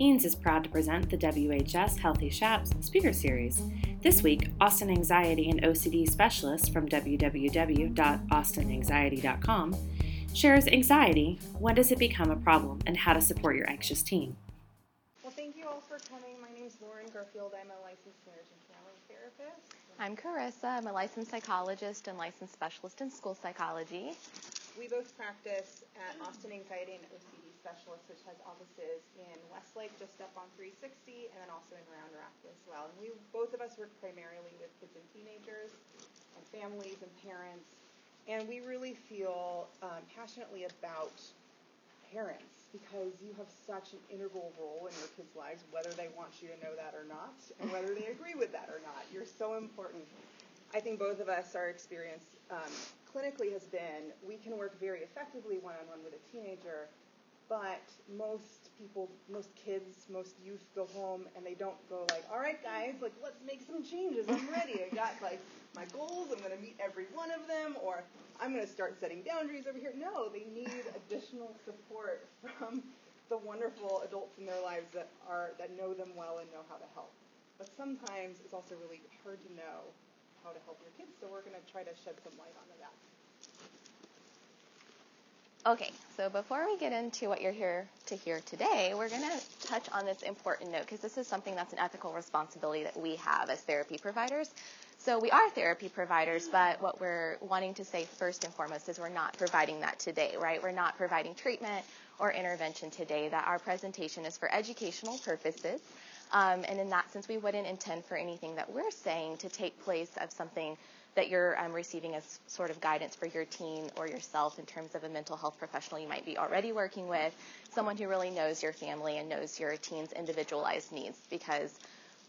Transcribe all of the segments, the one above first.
Eanes is proud to present the WHS Healthy Chaps Speaker Series. This week, Austin Anxiety and OCD specialist from www.austinanxiety.com shares anxiety, when does it become a problem, and how to support your anxious teen. Well, thank you all for coming. My name is Lauren Garfield. I'm a licensed marriage and family therapist. I'm Carissa. I'm a licensed psychologist and licensed specialist in school psychology. We both practice at Austin Anxiety and OCD Specialist, which has offices in Westlake, just up on 360, and then also in Round Rock as well. And we both of us work primarily with kids and teenagers, and families and parents, and we really feel um, passionately about parents because you have such an integral role in your kids' lives, whether they want you to know that or not, and whether they agree with that or not. You're so important. I think both of us, our experience um, clinically has been we can work very effectively one on one with a teenager, but most people, most kids, most youth go home and they don't go like, all right, guys, like let's make some changes. I'm ready. I got like my goals. I'm going to meet every one of them, or I'm going to start setting boundaries over here. No, they need additional support from the wonderful adults in their lives that are that know them well and know how to help. But sometimes it's also really hard to know how to help your kids, so we're going to try to shed some light onto that. Okay, so before we get into what you're here to hear today, we're going to touch on this important note because this is something that's an ethical responsibility that we have as therapy providers. So we are therapy providers, but what we're wanting to say first and foremost is we're not providing that today, right? We're not providing treatment or intervention today. That our presentation is for educational purposes. Um, and in that sense, we wouldn't intend for anything that we're saying to take place of something that you're um, receiving as sort of guidance for your teen or yourself in terms of a mental health professional you might be already working with, someone who really knows your family and knows your teen's individualized needs. Because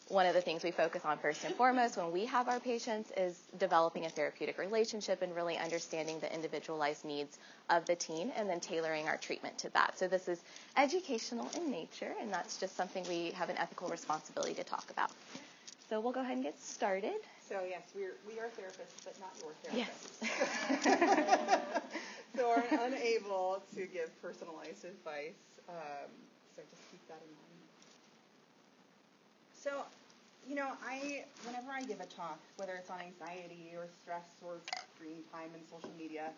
one of the things we focus on first and foremost when we have our patients is developing a therapeutic relationship and really understanding the individualized needs of the teen and then tailoring our treatment to that. So this is educational in nature, and that's just something we have an ethical responsibility to talk about. So we'll go ahead and get started. So yes, we're we are therapists, but not your therapists. Yes. so we're unable to give personalized advice. Um, so just keep that in mind. So, you know, I whenever I give a talk, whether it's on anxiety or stress or screen time and social media,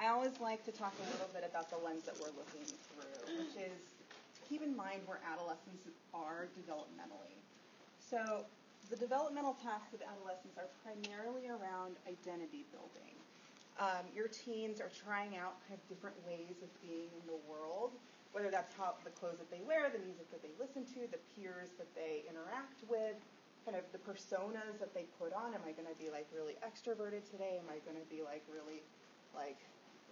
I always like to talk a little bit about the lens that we're looking through, which is to keep in mind where adolescents are developmentally. So the developmental tasks of adolescents are primarily around identity building. Um, your teens are trying out kind of different ways of being in the world, whether that's how the clothes that they wear, the music that they listen to, the peers that they interact with, kind of the personas that they put on. Am I going to be like really extroverted today? Am I going to be like really like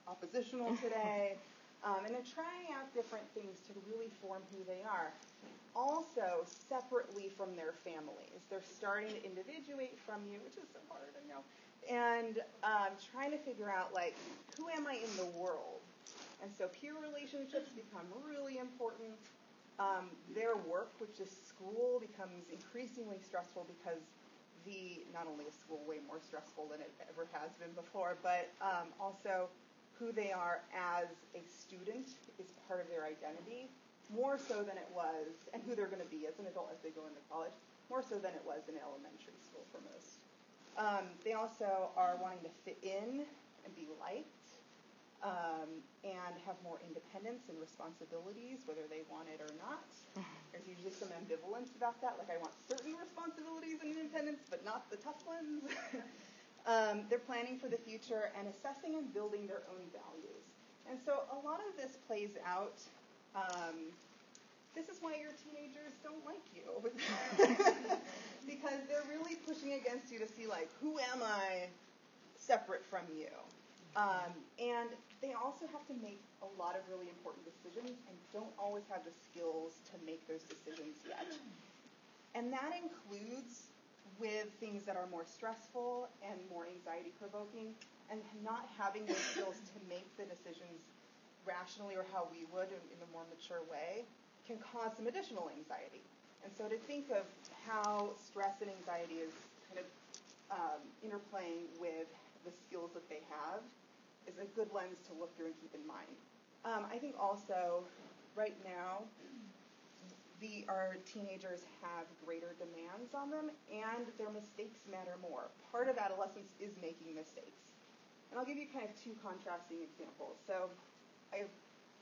oppositional today? Um, and they're trying out different things to really form who they are also separately from their families. They're starting to individuate from you, which is so hard, I know, and um, trying to figure out, like, who am I in the world? And so peer relationships become really important. Um, their work, which is school, becomes increasingly stressful because the not only is school way more stressful than it ever has been before, but um, also who they are as a student is part of their identity more so than it was, and who they're going to be as an adult as they go into college, more so than it was in elementary school for most. Um, they also are wanting to fit in and be liked um, and have more independence and responsibilities, whether they want it or not. There's usually some ambivalence about that, like I want certain responsibilities and independence, but not the tough ones. um, they're planning for the future and assessing and building their own values. And so a lot of this plays out um, this is why your teenagers don't like you. because they're really pushing against you to see, like, who am I separate from you? Um, and they also have to make a lot of really important decisions and don't always have the skills to make those decisions yet. And that includes with things that are more stressful and more anxiety provoking and not having those skills to make the decisions rationally or how we would in, in a more mature way can cause some additional anxiety. And so to think of how stress and anxiety is kind of um, interplaying with the skills that they have is a good lens to look through and keep in mind. Um, I think also right now the our teenagers have greater demands on them and their mistakes matter more. Part of adolescence is making mistakes. And I'll give you kind of two contrasting examples. So I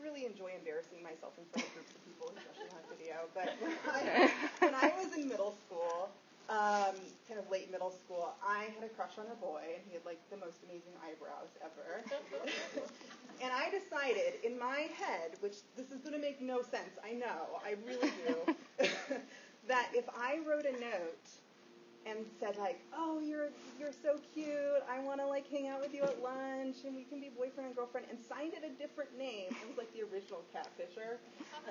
really enjoy embarrassing myself in front of groups of people, especially on video. But when I, when I was in middle school, um, kind of late middle school, I had a crush on a boy, and he had like the most amazing eyebrows ever. and I decided in my head, which this is going to make no sense, I know, I really do, that if I wrote a note and said like, "Oh, you're you're so cute. I want to like hang out with you at lunch, and we can be boyfriend and girlfriend," and signed it a different name. It was like the original Catfisher,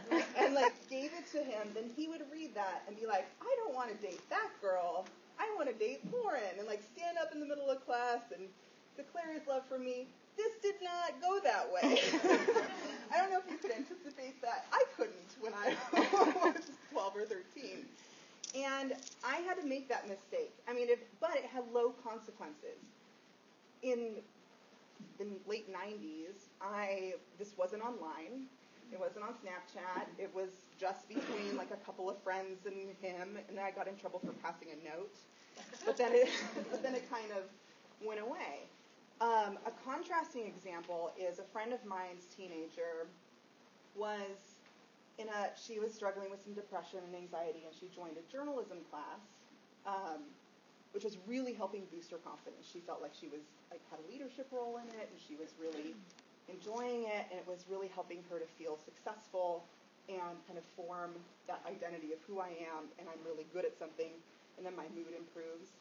and like gave it to him. Then he would read that and be like, "I don't want to date that girl. I want to date Lauren," and like stand up in the middle of class and declare his love for me. This did not go that way. I don't know if you could anticipate that. I couldn't when I was 12 or 13. And I had to make that mistake. I mean, if, but it had low consequences. In the late 90s, I this wasn't online. It wasn't on Snapchat. It was just between like a couple of friends and him, and I got in trouble for passing a note. But then it, but then it kind of went away. Um, a contrasting example is a friend of mine's teenager was in a she was struggling with some depression and anxiety, and she joined a journalism class, um, which was really helping boost her confidence. She felt like she was like had a leadership role in it, and she was really enjoying it, and it was really helping her to feel successful and kind of form that identity of who I am, and I'm really good at something, and then my mood improves.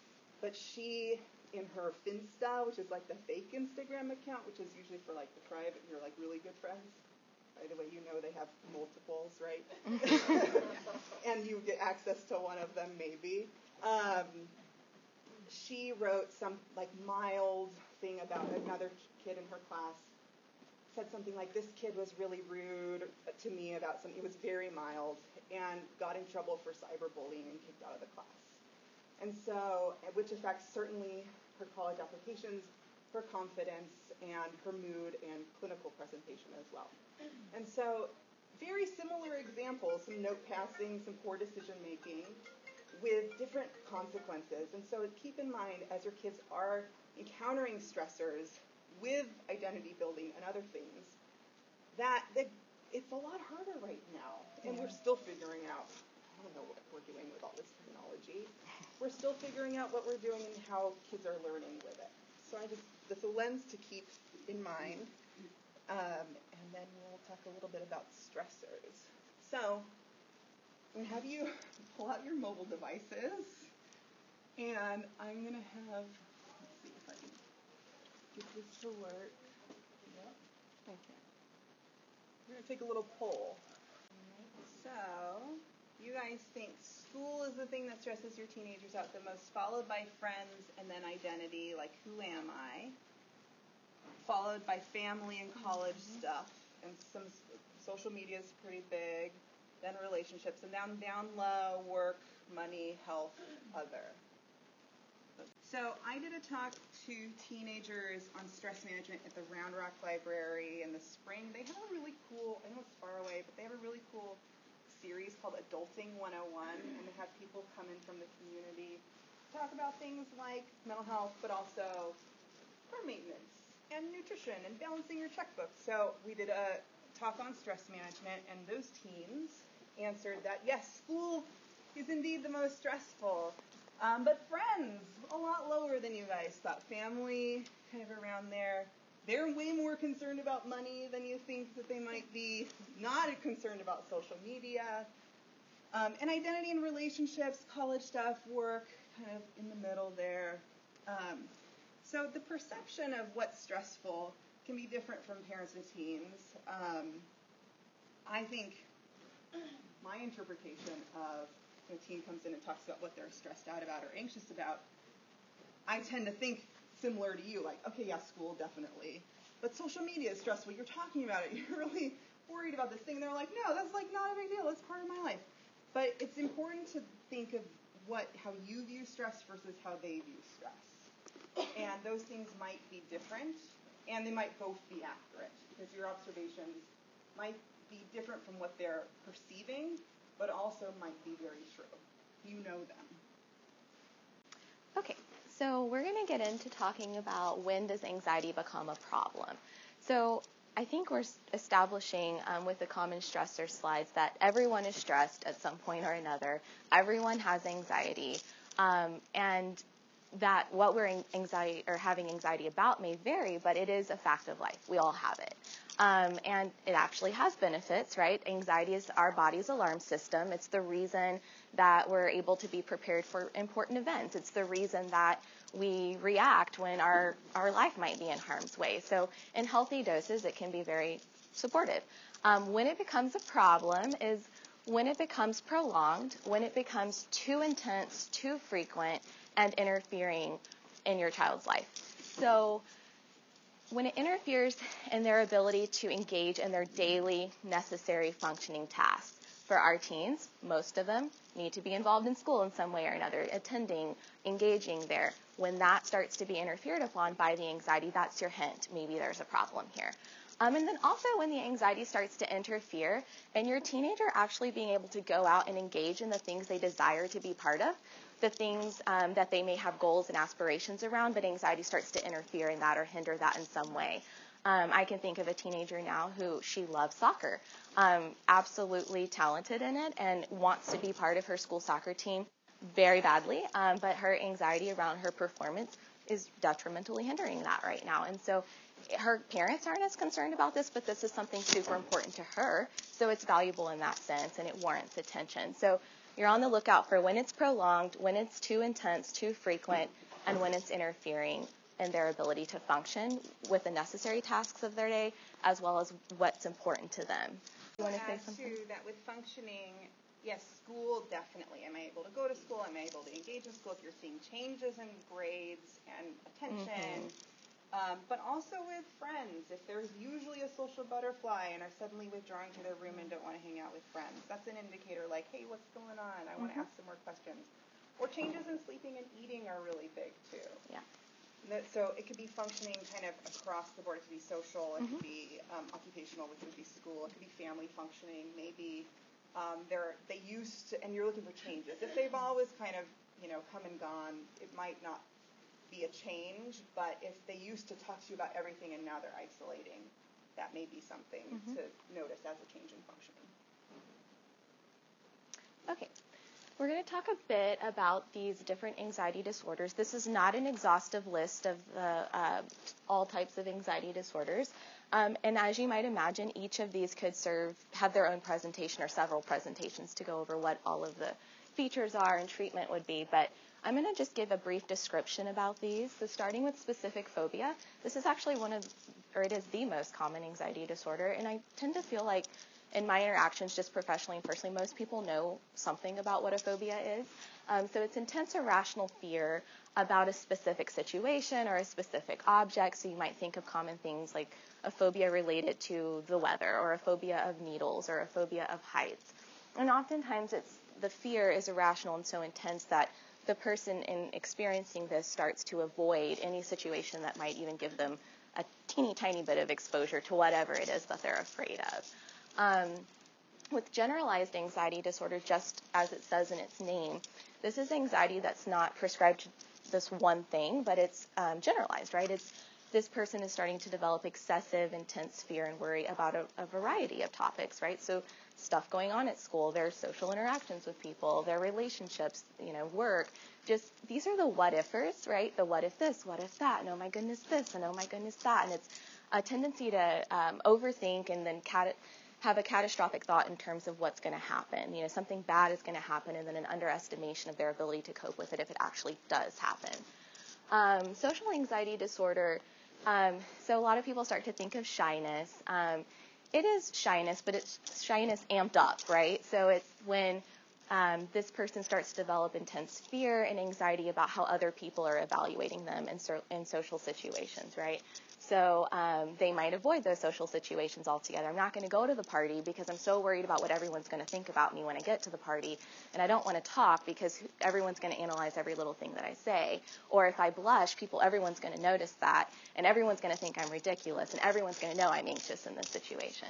But she, in her Finsta, which is like the fake Instagram account, which is usually for like the private, you're like really good friends, by the way, you know they have multiples, right? and you get access to one of them, maybe. Um, she wrote some like mild thing about another kid in her class. Said something like, "This kid was really rude to me about something. It was very mild, and got in trouble for cyberbullying and kicked out of the class." And so, which affects certainly her college applications, her confidence, and her mood and clinical presentation as well. And so, very similar examples, some note passing, some poor decision making, with different consequences. And so, keep in mind as your kids are encountering stressors with identity building and other things, that it's a lot harder right now. And we're still figuring out, I don't know what we're doing with all this technology. We're still figuring out what we're doing and how kids are learning with it. So I just, that's a lens to keep in mind. Um, and then we'll talk a little bit about stressors. So, I'm to have you pull out your mobile devices, and I'm to have, let's see if I can get this to work. Yep. Okay. We're to take a little poll. So, you guys think school is the thing that stresses your teenagers out the most, followed by friends and then identity, like who am I? followed by family and college mm-hmm. stuff, and some social media is pretty big. Then relationships, and down down low, work, money, health, other. So I did a talk to teenagers on stress management at the Round Rock Library in the spring. They have a really cool, I know it's far away, but they have a really cool series called Adulting 101, and they have people come in from the community talk about things like mental health, but also car maintenance and nutrition and balancing your checkbook. So we did a talk on stress management, and those teens answered that yes, school is indeed the most stressful, um, but friends a lot lower than you guys thought. Family kind of around there. They're way more concerned about money than you think that they might be. Not concerned about social media. Um, and identity and relationships, college stuff, work, kind of in the middle there. Um, so the perception of what's stressful can be different from parents and teens. Um, I think my interpretation of when a teen comes in and talks about what they're stressed out about or anxious about, I tend to think similar to you, like, okay, yeah, school definitely, but social media is stressful. You're talking about it. You're really worried about this thing. And they're like, no, that's like not a big deal. That's part of my life. But it's important to think of what how you view stress versus how they view stress and those things might be different, and they might both be accurate because your observations might be different from what they're perceiving, but also might be very true. You know them. Okay, so we're going to get into talking about when does anxiety become a problem. So I think we're establishing um, with the common stressor slides that everyone is stressed at some point or another. Everyone has anxiety, um, and that what we're anxiety or having anxiety about may vary, but it is a fact of life. We all have it. Um, and it actually has benefits, right? Anxiety is our body's alarm system. It's the reason that we're able to be prepared for important events. It's the reason that we react when our, our life might be in harm's way. So, in healthy doses, it can be very supportive. Um, when it becomes a problem is when it becomes prolonged, when it becomes too intense, too frequent, and interfering in your child's life. So, when it interferes in their ability to engage in their daily necessary functioning tasks. For our teens, most of them need to be involved in school in some way or another, attending, engaging there. When that starts to be interfered upon by the anxiety, that's your hint. Maybe there's a problem here. Um, and then also when the anxiety starts to interfere and your teenager actually being able to go out and engage in the things they desire to be part of, the things um, that they may have goals and aspirations around, but anxiety starts to interfere in that or hinder that in some way. Um, I can think of a teenager now who she loves soccer, um, absolutely talented in it, and wants to be part of her school soccer team very badly, um, but her anxiety around her performance is detrimentally hindering that right now. And so her parents aren't as concerned about this, but this is something super important to her. So it's valuable in that sense and it warrants attention. So you're on the lookout for when it's prolonged, when it's too intense, too frequent, and when it's interfering in their ability to function with the necessary tasks of their day, as well as what's important to them. You want to say something? To that with functioning, yes, school definitely. Am I able to go to school? Am I able to engage in school? If you're seeing changes in grades and attention. Mm-hmm um, but also with friends, if there's usually a social butterfly and are suddenly withdrawing to their room and don't want to hang out with friends, that's an indicator like, hey, what's going on? I want to mm-hmm. ask some more questions. Or changes in sleeping and eating are really big too. Yeah. So it could be functioning kind of across the board. It could be social, it mm-hmm. could be um, occupational, which would be school. It could be family functioning. Maybe um, they're they used to, and you're looking for changes. If they've always kind of you know come and gone, it might not be a change, but if they used to talk to you about everything and now they're isolating, that may be something mm-hmm. to notice as a change in functioning. Okay. We're going to talk a bit about these different anxiety disorders. This is not an exhaustive list of the, uh, all types of anxiety disorders. Um, and as you might imagine, each of these could serve, have their own presentation or several presentations to go over what all of the features are and treatment would be. But I'm going to just give a brief description about these. So starting with specific phobia, this is actually one of, or it is the most common anxiety disorder, and I tend to feel like in my interactions, just professionally and personally, most people know something about what a phobia is. Um, so it's intense irrational fear about a specific situation or a specific object. So you might think of common things like a phobia related to the weather, or a phobia of needles, or a phobia of heights. And oftentimes, it's the fear is irrational and so intense that the person in experiencing this starts to avoid any situation that might even give them a teeny tiny bit of exposure to whatever it is that they're afraid of. Um, with generalized anxiety disorder, just as it says in its name, this is anxiety that's not prescribed to this one thing, but it's um, generalized, right? It's this person is starting to develop excessive, intense fear and worry about a, a variety of topics, right? So stuff going on at school, their social interactions with people, their relationships, you know, work. Just these are the what ifers, right? The what if this, what if that, and oh my goodness this, and oh my goodness that, and it's a tendency to um, overthink and then cat- have a catastrophic thought in terms of what's going to happen. You know, something bad is going to happen, and then an underestimation of their ability to cope with it if it actually does happen. Um, social anxiety disorder. Um, so a lot of people start to think of shyness. It is shyness, but it's shyness amped up, right? So it's when um, this person starts to develop intense fear and anxiety about how other people are evaluating them in, so, in social situations, right? So um, they might avoid those social situations altogether. I'm not going to go to the party because I'm so worried about what everyone's going to think about me when I get to the party, and I don't want to talk because everyone's going to analyze every little thing that I say. Or if I blush, people, everyone's going to notice that, and everyone's going to think I'm ridiculous, and everyone's going to know I'm anxious in this situation.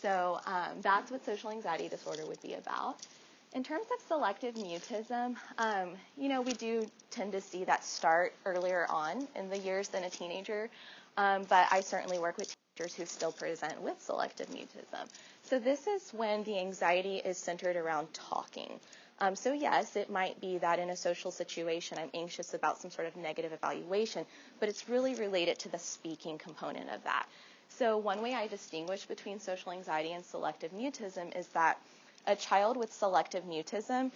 So um, that's what social anxiety disorder would be about. In terms of selective mutism, um, you know, we do tend to see that start earlier on in the years than a teenager, um, but I certainly work with teachers who still present with selective mutism. So this is when the anxiety is centered around talking. Um, so yes, it might be that in a social situation I'm anxious about some sort of negative evaluation, but it's really related to the speaking component of that. So one way I distinguish between social anxiety and selective mutism is that a child with selective mutism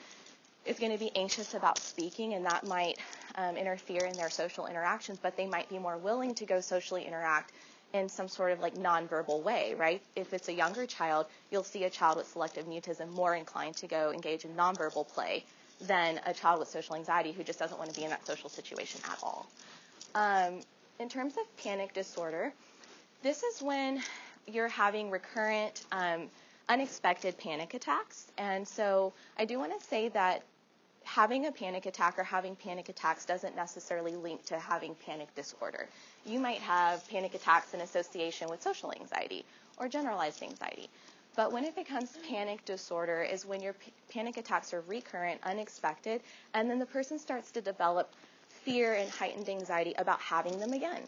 is going to be anxious about speaking, and that might um, interfere in their social interactions, but they might be more willing to go socially interact in some sort of like nonverbal way, right? If it's a younger child, you'll see a child with selective mutism more inclined to go engage in nonverbal play than a child with social anxiety who just doesn't want to be in that social situation at all. Um, in terms of panic disorder, this is when you're having recurrent, um, unexpected panic attacks. And so I do want to say that having a panic attack or having panic attacks doesn't necessarily link to having panic disorder. You might have panic attacks in association with social anxiety or generalized anxiety. But when it becomes panic disorder is when your p- panic attacks are recurrent, unexpected, and then the person starts to develop fear and heightened anxiety about having them again.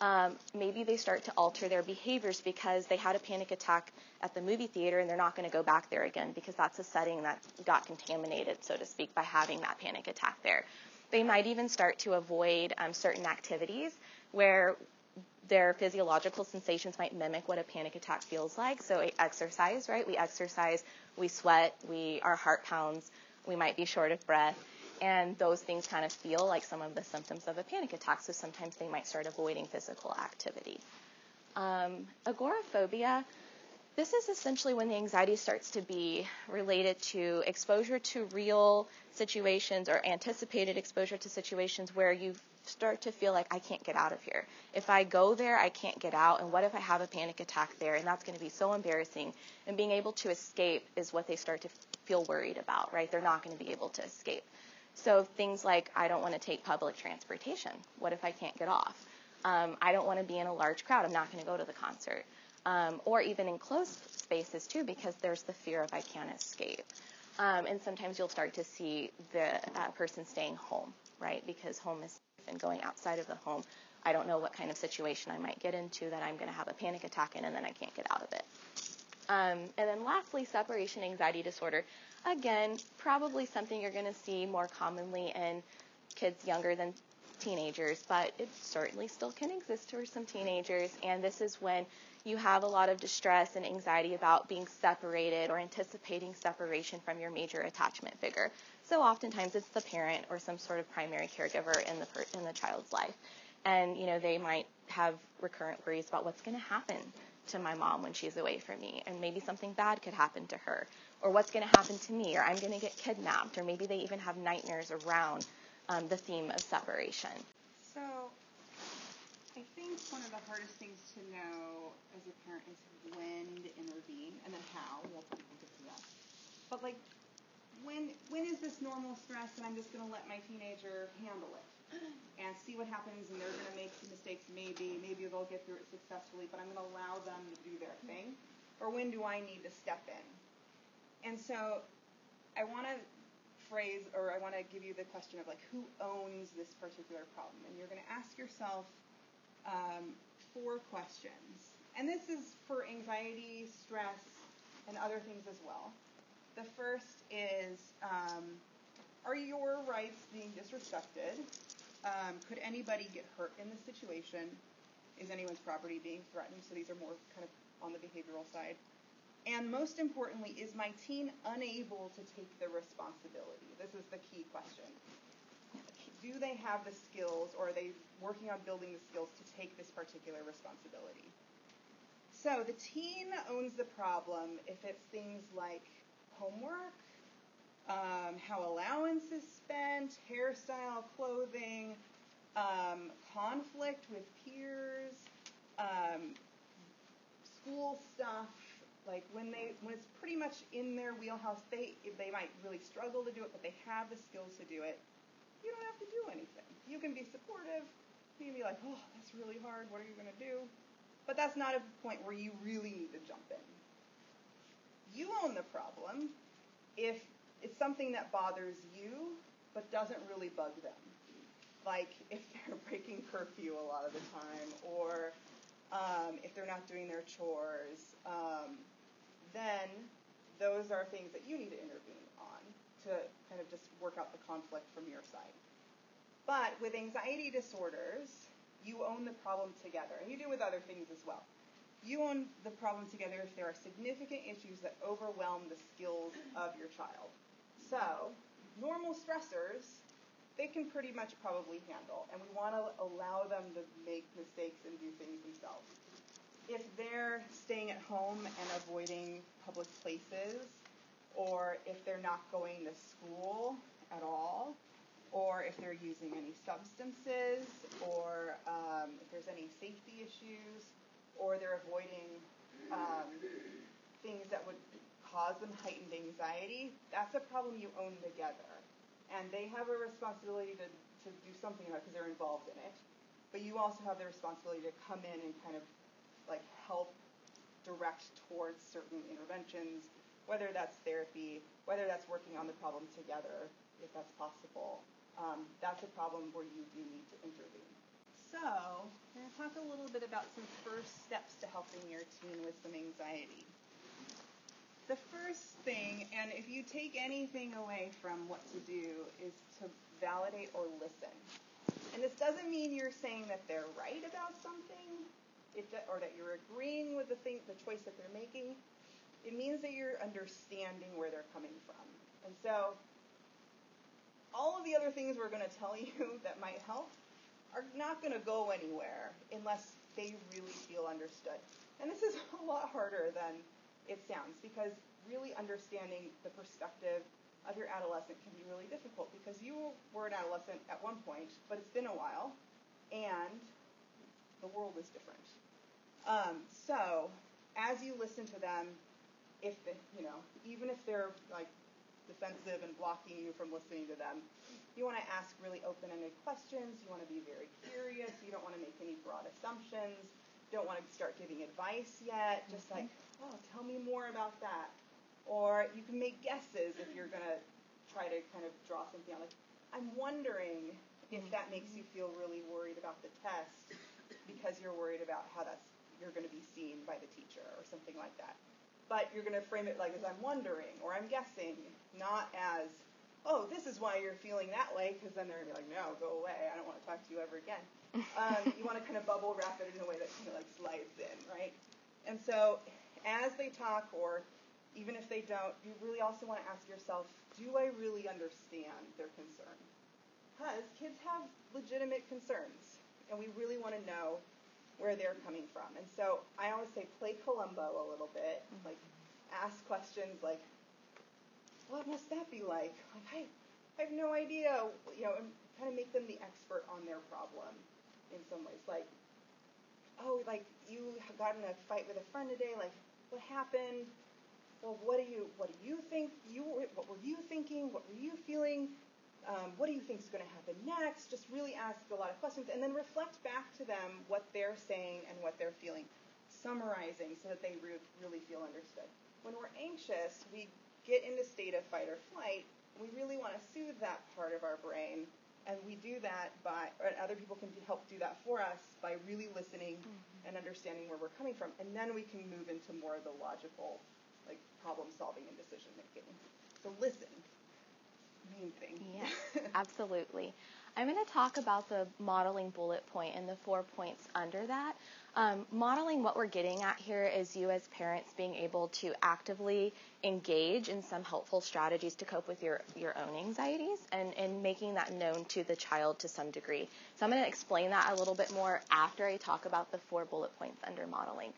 Um, maybe they start to alter their behaviors because they had a panic attack at the movie theater and they're not going to go back there again because that's a setting that got contaminated, so to speak, by having that panic attack there. They might even start to avoid um, certain activities where their physiological sensations might mimic what a panic attack feels like. So exercise, right? We exercise, we sweat, we our heart pounds, we might be short of breath and those things kind of feel like some of the symptoms of a panic attack, so sometimes they might start avoiding physical activity. Um, agoraphobia, this is essentially when the anxiety starts to be related to exposure to real situations or anticipated exposure to situations where you start to feel like I can't get out of here. If I go there, I can't get out, and what if I have a panic attack there? And that's going to be so embarrassing. And being able to escape is what they start to feel worried about, right? They're not going to be able to escape. So things like I don't want to take public transportation. What if I can't get off? Um, I don't want to be in a large crowd. I'm not going to go to the concert. Um, or even in closed spaces too, because there's the fear of I can't escape. Um, and sometimes you'll start to see the uh, person staying home, right? Because home is safe and going outside of the home. I don't know what kind of situation I might get into that I'm going to have a panic attack in and then I can't get out of it. Um, and then lastly, separation anxiety disorder. Again, probably something you're going to see more commonly in kids younger than teenagers, but it certainly still can exist for some teenagers. And this is when you have a lot of distress and anxiety about being separated or anticipating separation from your major attachment figure. So oftentimes it's the parent or some sort of primary caregiver in the per- in the child's life, and you know they might have recurrent worries about what's going to happen to my mom when she's away from me, and maybe something bad could happen to her, or what's going to happen to me, or I'm going to get kidnapped, or maybe they even have nightmares around um, the theme of separation. So, I think one of the hardest things to know as a parent is when to intervene and then how. We'll that. But like, when when is this normal stress, and I'm just going to let my teenager handle it? And see what happens and they're going to make mistakes maybe maybe they'll get through it successfully but i'm going to allow them to do their thing. Or when do i need to step in? And so i want to phrase or i want to give you the question of like who owns this particular problem? And you're going to ask yourself um, four questions. And this is for anxiety stress and other things as well. The first is um, are your rights being disrespected um, could anybody get hurt in this situation? Is anyone's property being threatened? So these are more kind of on the behavioral side. And most importantly, is my teen unable to take the responsibility? This is the key question. Do they have the skills or are they working on building the skills to take this particular responsibility? So the teen owns the problem if it's things like homework, um, how allowance is spent, hairstyle, clothing, um, conflict with peers, um, school stuff. Like when they when it's pretty much in their wheelhouse, they they might really struggle to do it, but they have the skills to do it. You don't have to do anything. You can be supportive. You can be like, oh, that's really hard. What are you going to do? But that's not a point where you really need to jump in. you own the problem if it's something that bothers you but doesn't really bug them. Like if they're breaking curfew a lot of the time, or um, if they're not doing their chores, um, then those are things that you need to intervene on to kind of just work out the conflict from your side. But with anxiety disorders, you own the problem together, and you do with other things as well. You own the problem together if there are significant issues that overwhelm the skills of your child. So, normal stressors, they can pretty much probably handle, and we want to allow them to make mistakes and do things themselves. If they're staying at home and avoiding public places, or if they're not going to school at all, or if they're using any substances, or um, if there's any safety issues, or they're avoiding um, things that would cause them heightened anxiety, that's a problem you own together. And they have a responsibility to, to do something about it because they're involved in it. But you also have the responsibility to come in and kind of like help direct towards certain interventions, whether that's therapy, whether that's working on the problem together, if that's possible. Um, that's a problem where you do need to intervene. So, we're going to talk a little bit about some first steps to helping your teen with some anxiety. The first thing, and if you take anything away from what to do, is to validate or listen. And this doesn't mean you're saying that they're right about something, or that you're agreeing with the thing, the choice that they're making. It means that you're understanding where they're coming from. And so, all of the other things we're going to tell you that might help are not going to go anywhere unless they really feel understood. And this is a lot harder than it sounds because really understanding the perspective of your adolescent can be really difficult because you were an adolescent at one point, but it's been a while, and the world is different. Um, so, as you listen to them, if you know, even if they're like defensive and blocking you from listening to them. You want to ask really open-ended questions. You want to be very curious. You don't want to make any broad assumptions. Don't want to start giving advice yet. Just like, oh, tell me more about that. Or you can make guesses if you're going to try to kind of draw something out. Like, I'm wondering if that makes you feel really worried about the test because you're worried about how that's you're going to be seen by the teacher or something like that but you're going to frame it like as I'm wondering or I'm guessing, not as, oh, this is why you're feeling that way, because then they're going to be like, no, go away. I don't want to talk to you ever again. Um, you want to kind of bubble wrap it in a way that kind of like slides in, right? And so as they talk, or even if they don't, you really also want to ask yourself, do I really understand their concern? Because kids have legitimate concerns, and we really want to know where they're coming from. And so I always say play Columbo a little bit, mm-hmm. like ask questions like, what must that be like? Like I, I have no idea, you know, and kind of make them the expert on their problem in some ways. Like, oh, like you got in a fight with a friend today. Like, what happened? Well, what do you what do you think you what were you thinking? What were you feeling? um, what do you think is going to happen next? Just really ask a lot of questions and then reflect back to them what they're saying and what they're feeling, summarizing so that they re- really feel understood. When we're anxious, we get into state of fight or flight. We really want to soothe that part of our brain, and we do that by, or other people can help do that for us by really listening mm-hmm. and understanding where we're coming from, and then we can move into more of the logical, like problem solving and decision making. So listen, main thing. Yes, absolutely. I'm going to talk about the modeling bullet point and the four points under that. Um, modeling, what we're getting at here is you as parents being able to actively engage in some helpful strategies to cope with your, your own anxieties and, and making that known to the child to some degree. So I'm going to explain that a little bit more after I talk about the four bullet points under modeling.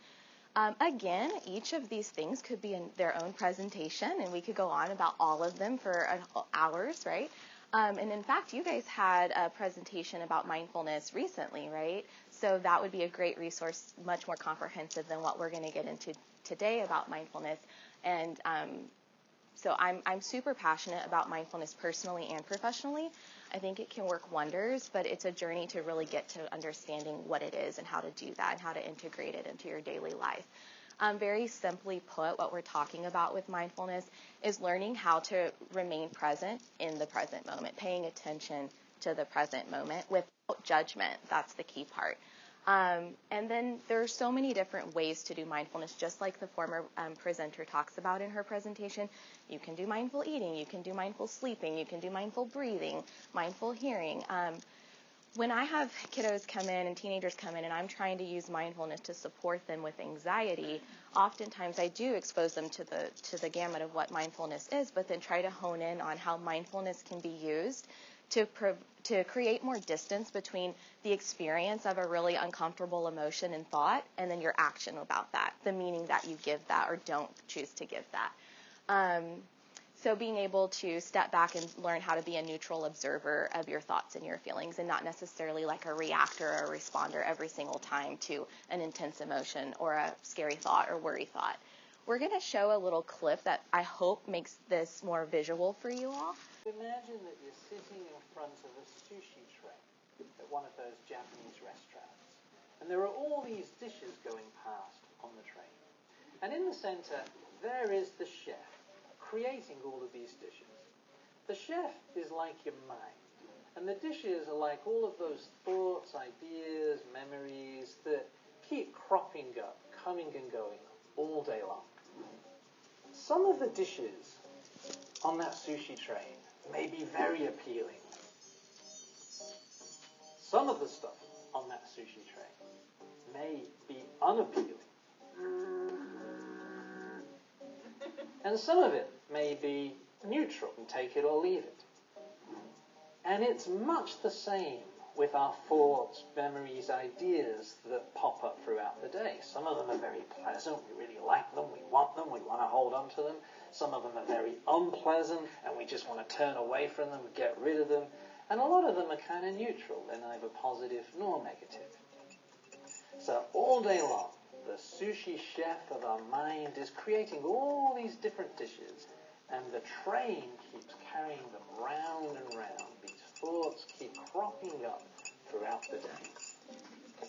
Um, again, each of these things could be in their own presentation, and we could go on about all of them for hours, right? Um, and in fact, you guys had a presentation about mindfulness recently, right? So that would be a great resource, much more comprehensive than what we're going to get into today about mindfulness. And um, so I'm, I'm super passionate about mindfulness personally and professionally. I think it can work wonders, but it's a journey to really get to understanding what it is and how to do that and how to integrate it into your daily life. Um, very simply put, what we're talking about with mindfulness is learning how to remain present in the present moment, paying attention to the present moment without judgment. That's the key part. Um, and then there are so many different ways to do mindfulness, just like the former um, presenter talks about in her presentation. You can do mindful eating, you can do mindful sleeping, you can do mindful breathing, mindful hearing. Um, when I have kiddos come in and teenagers come in and I'm trying to use mindfulness to support them with anxiety, oftentimes I do expose them to the to the gamut of what mindfulness is, but then try to hone in on how mindfulness can be used to to create more distance between the experience of a really uncomfortable emotion and thought and then your action about that, the meaning that you give that or don't choose to give that. Um, so being able to step back and learn how to be a neutral observer of your thoughts and your feelings and not necessarily like a reactor or a responder every single time to an intense emotion or a scary thought or worry thought. We're going to show a little clip that I hope makes this more visual for you all. Imagine that you're sitting in front of a sushi tray at one of those Japanese restaurants. And there are all these dishes going past on the train. And in the center, there is the chef creating all of these dishes. The chef is like your mind. And the dishes are like all of those thoughts, ideas, memories that keep cropping up, coming and going all day long. Some of the dishes on that sushi train may be very appealing. Some of the stuff on that sushi tray may be unappealing. And some of it may be neutral and take it or leave it. And it's much the same with our thoughts, memories, ideas that pop up throughout the day. Some of them are very pleasant, we really like them, we want them, we want to hold on to them. Some of them are very unpleasant and we just want to turn away from them, get rid of them. And a lot of them are kind of neutral, they're neither positive nor negative. So all day long, the sushi chef of our mind is creating all these different dishes, and the train keeps carrying them round and round. Thoughts keep cropping up throughout the day.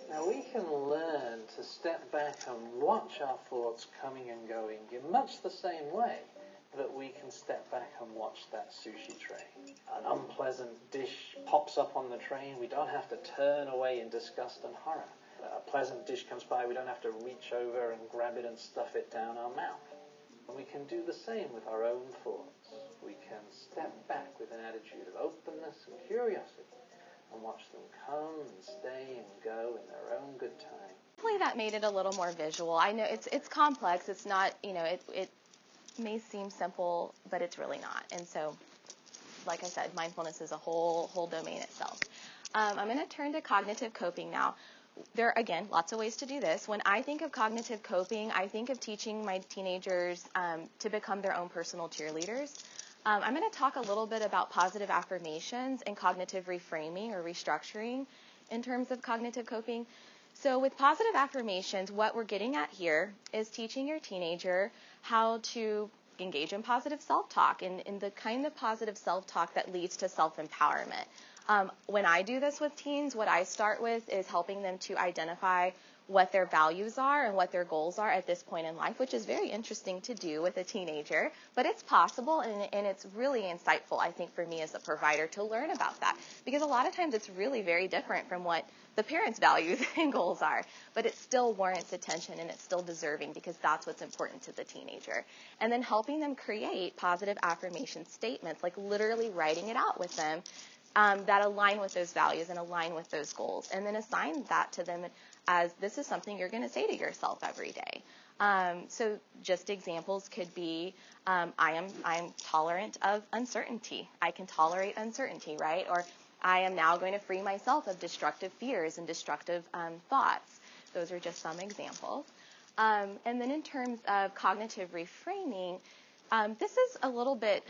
Now we can learn to step back and watch our thoughts coming and going in much the same way that we can step back and watch that sushi train. An unpleasant dish pops up on the train. We don't have to turn away in disgust and horror a pleasant dish comes by, we don't have to reach over and grab it and stuff it down our mouth. And we can do the same with our own thoughts. We can step back with an attitude of openness and curiosity and watch them come and stay and go in their own good time. Hopefully that made it a little more visual. I know it's it's complex. It's not, you know, it it may seem simple, but it's really not. And so, like I said, mindfulness is a whole whole domain itself. Um, I'm going to turn to cognitive coping now there are, again, lots of ways to do this. When I think of cognitive coping, I think of teaching my teenagers um, to become their own personal cheerleaders. Um, I'm going to talk a little bit about positive affirmations and cognitive reframing or restructuring in terms of cognitive coping. So, with positive affirmations, what we're getting at here is teaching your teenager how to engage in positive self talk and, and the kind of positive self talk that leads to self empowerment. Um, when I do this with teens, what I start with is helping them to identify what their values are and what their goals are at this point in life, which is very interesting to do with a teenager, but it's possible and, and, it's really insightful, I think, for me as a provider to learn about that. Because a lot of times it's really very different from what the parents' values and goals are, but it still warrants attention and it's still deserving because that's what's important to the teenager. And then helping them create positive affirmation statements, like literally writing it out with them um, that align with those values and align with those goals, and then assign that to them as this is something you're going to say to yourself every day. Um, so just examples could be um, I am I'm tolerant of uncertainty. I can tolerate uncertainty, right? Or I am now going to free myself of destructive fears and destructive um, thoughts. Those are just some examples. Um, and then in terms of cognitive reframing, um, this is a little bit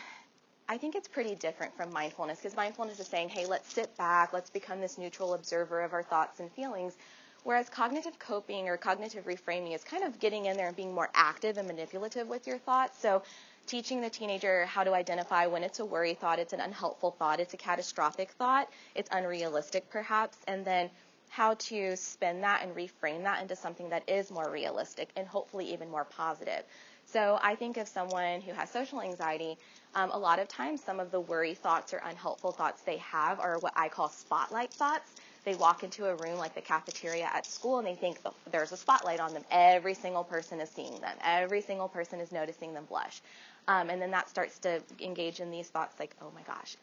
I think it's pretty different from mindfulness because mindfulness is saying, hey, let's sit back, let's become this neutral observer of our thoughts and feelings. Whereas cognitive coping or cognitive reframing is kind of getting in there and being more active and manipulative with your thoughts. So teaching the teenager how to identify when it's a worry thought, it's an unhelpful thought, it's a catastrophic thought, it's unrealistic perhaps, and then how to spin that and reframe that into something that is more realistic and hopefully even more positive. So I think of someone who has social anxiety, um, a lot of times some of the worry thoughts or unhelpful thoughts they have are what I call spotlight thoughts. They walk into a room like the cafeteria at school and they think there's a spotlight on them. Every single person is seeing them. Every single person is noticing them blush. Um, and then that starts to engage in these thoughts like, oh my gosh,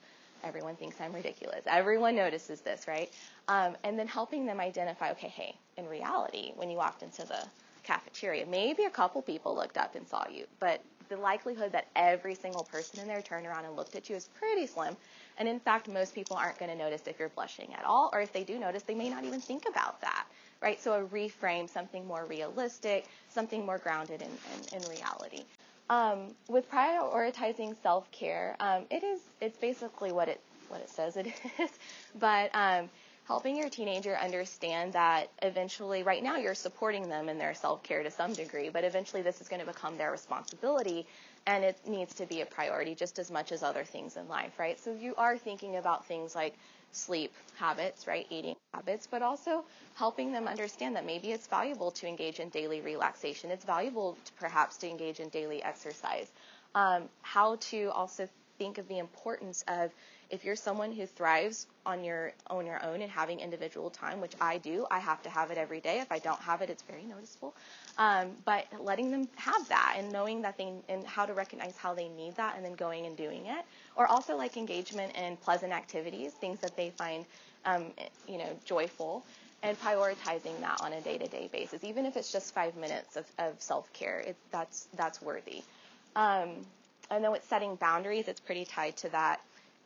everyone thinks I'm ridiculous. Everyone notices this, right? Um, and then helping them identify, okay, hey, in reality, when you walked into the cafeteria. Maybe a couple people looked up and saw you, but the likelihood that every single person in there turned around and looked at you is pretty slim. And in fact, most people aren't going to notice if you're blushing at all, or if they do notice, they may not even think about that, right? So a reframe, something more realistic, something more grounded in, in, in reality. Um, with prioritizing self-care, um, it is it's basically what it what it says it is, but um, helping your teenager understand that eventually, right now, you're supporting them in their self care to some degree, but eventually this is going to become their responsibility and it needs to be a priority just as much as other things in life, right? So you are thinking about things like sleep habits, right? Eating habits, but also helping them understand that maybe it's valuable to engage in daily relaxation. It's valuable to perhaps to engage in daily exercise. Um, how to also think of the importance of if you're someone who thrives on your on your own and having individual time, which I do, I have to have it every day. If I don't have it, it's very noticeable. Um, but letting them have that and knowing that they and how to recognize how they need that and then going and doing it, or also like engagement in pleasant activities, things that they find, um, you know, joyful. And prioritizing that on a day-to-day basis, even if it's just five minutes of, of self-care, it, that's that's worthy. Um, I know it's setting boundaries. It's pretty tied to that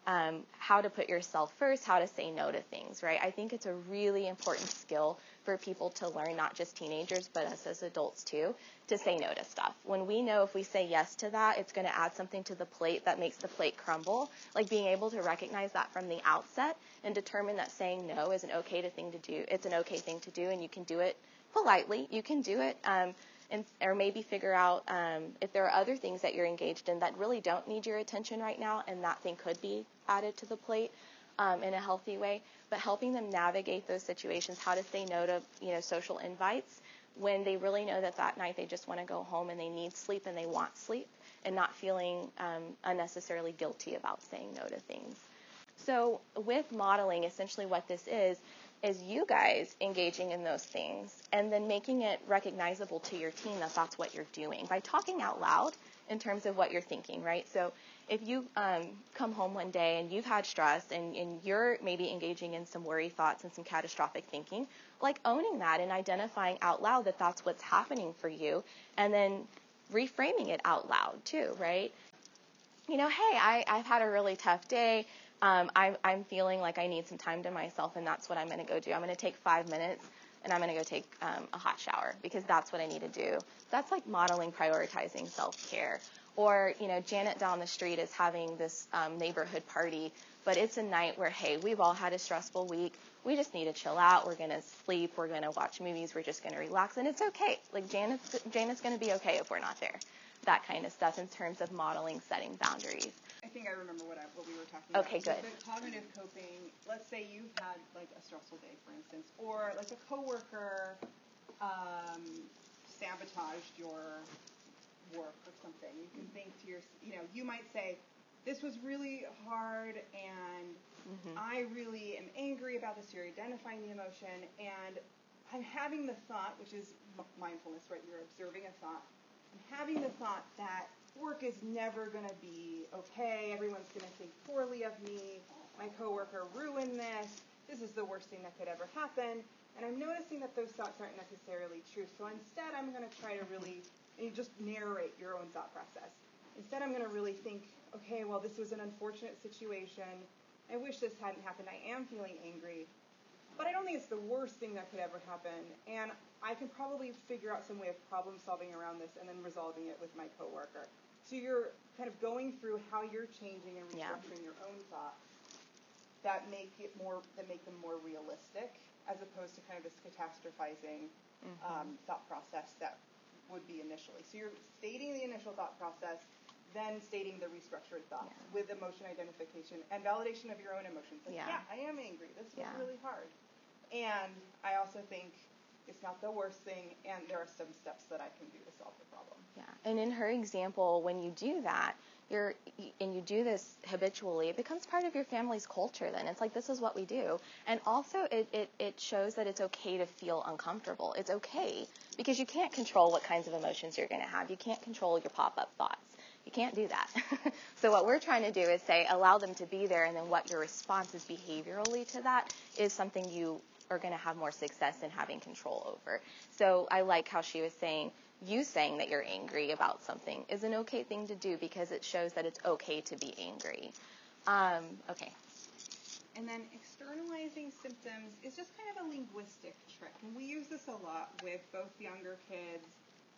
um, how to put yourself first, how to say no to things, right? I think it's a really important skill for people to learn, not just teenagers, but us as adults too, to say no to stuff. When we know if we say yes to that, it's going to add something to the plate that makes the plate crumble. Like being able to recognize that from the outset and determine that saying no is an okay thing to do. It's an okay thing to do, and you can do it politely. You can do it. Um, and or maybe figure out um, if there are other things that you're engaged in that really don't need your attention right now, and that thing could be added to the plate um, in a healthy way. But helping them navigate those situations, how to say no to you know social invites when they really know that that night they just want to go home and they need sleep and they want sleep, and not feeling um, unnecessarily guilty about saying no to things. So with modeling, essentially what this is is you guys engaging in those things and then making it recognizable to your team that that's what you're doing by talking out loud in terms of what you're thinking, right? So if you um, come home one day and you've had stress and, and you're maybe engaging in some worry thoughts and some catastrophic thinking, like owning that and identifying out loud that that's what's happening for you and then reframing it out loud too, right? You know, hey, I, I've had a really tough day um, I'm, I'm feeling like I need some time to myself, and that's what I'm going to go do. I'm going to take five minutes and I'm going to go take um, a hot shower because that's what I need to do. That's like modeling prioritizing self care. Or, you know, Janet down the street is having this um, neighborhood party, but it's a night where, hey, we've all had a stressful week. We just need to chill out. We're going to sleep. We're going to watch movies. We're just going to relax. And it's okay. Like, Janet's, Janet's going to be okay if we're not there. That kind of stuff in terms of modeling setting boundaries. I think I remember what I, what we were talking about. Okay, good. The cognitive coping. Let's say you've had like a stressful day, for instance, or like a coworker um, sabotaged your work or something. You can think to your, you know, you might say, "This was really hard, and mm-hmm. I really am angry about this." You're identifying the emotion, and I'm having the thought, which is mindfulness, right? You're observing a thought. I'm having the thought that work is never going to be okay. Everyone's going to think poorly of me. My coworker ruined this. This is the worst thing that could ever happen. And I'm noticing that those thoughts aren't necessarily true. So instead, I'm going to try to really, and just narrate your own thought process. Instead, I'm going to really think, okay, well, this was an unfortunate situation. I wish this hadn't happened. I am feeling angry. But I don't think it's the worst thing that could ever happen. And I can probably figure out some way of problem solving around this and then resolving it with my coworker. So you're kind of going through how you're changing and restructuring yeah. your own thoughts that make it more that make them more realistic, as opposed to kind of this catastrophizing mm-hmm. um, thought process that would be initially. So you're stating the initial thought process, then stating the restructured thoughts yeah. with emotion identification and validation of your own emotions. Like, yeah. yeah, I am angry. This was yeah. really hard. And I also think it's not the worst thing, and there are some steps that I can do to solve the problem. Yeah. And in her example, when you do that, you're and you do this habitually, it becomes part of your family's culture then. It's like this is what we do. And also it, it, it shows that it's okay to feel uncomfortable. It's okay because you can't control what kinds of emotions you're gonna have. You can't control your pop up thoughts. You can't do that. so what we're trying to do is say allow them to be there and then what your response is behaviorally to that is something you are going to have more success in having control over. So I like how she was saying you saying that you're angry about something is an okay thing to do because it shows that it's okay to be angry. Um, okay. And then externalizing symptoms is just kind of a linguistic trick. And we use this a lot with both younger kids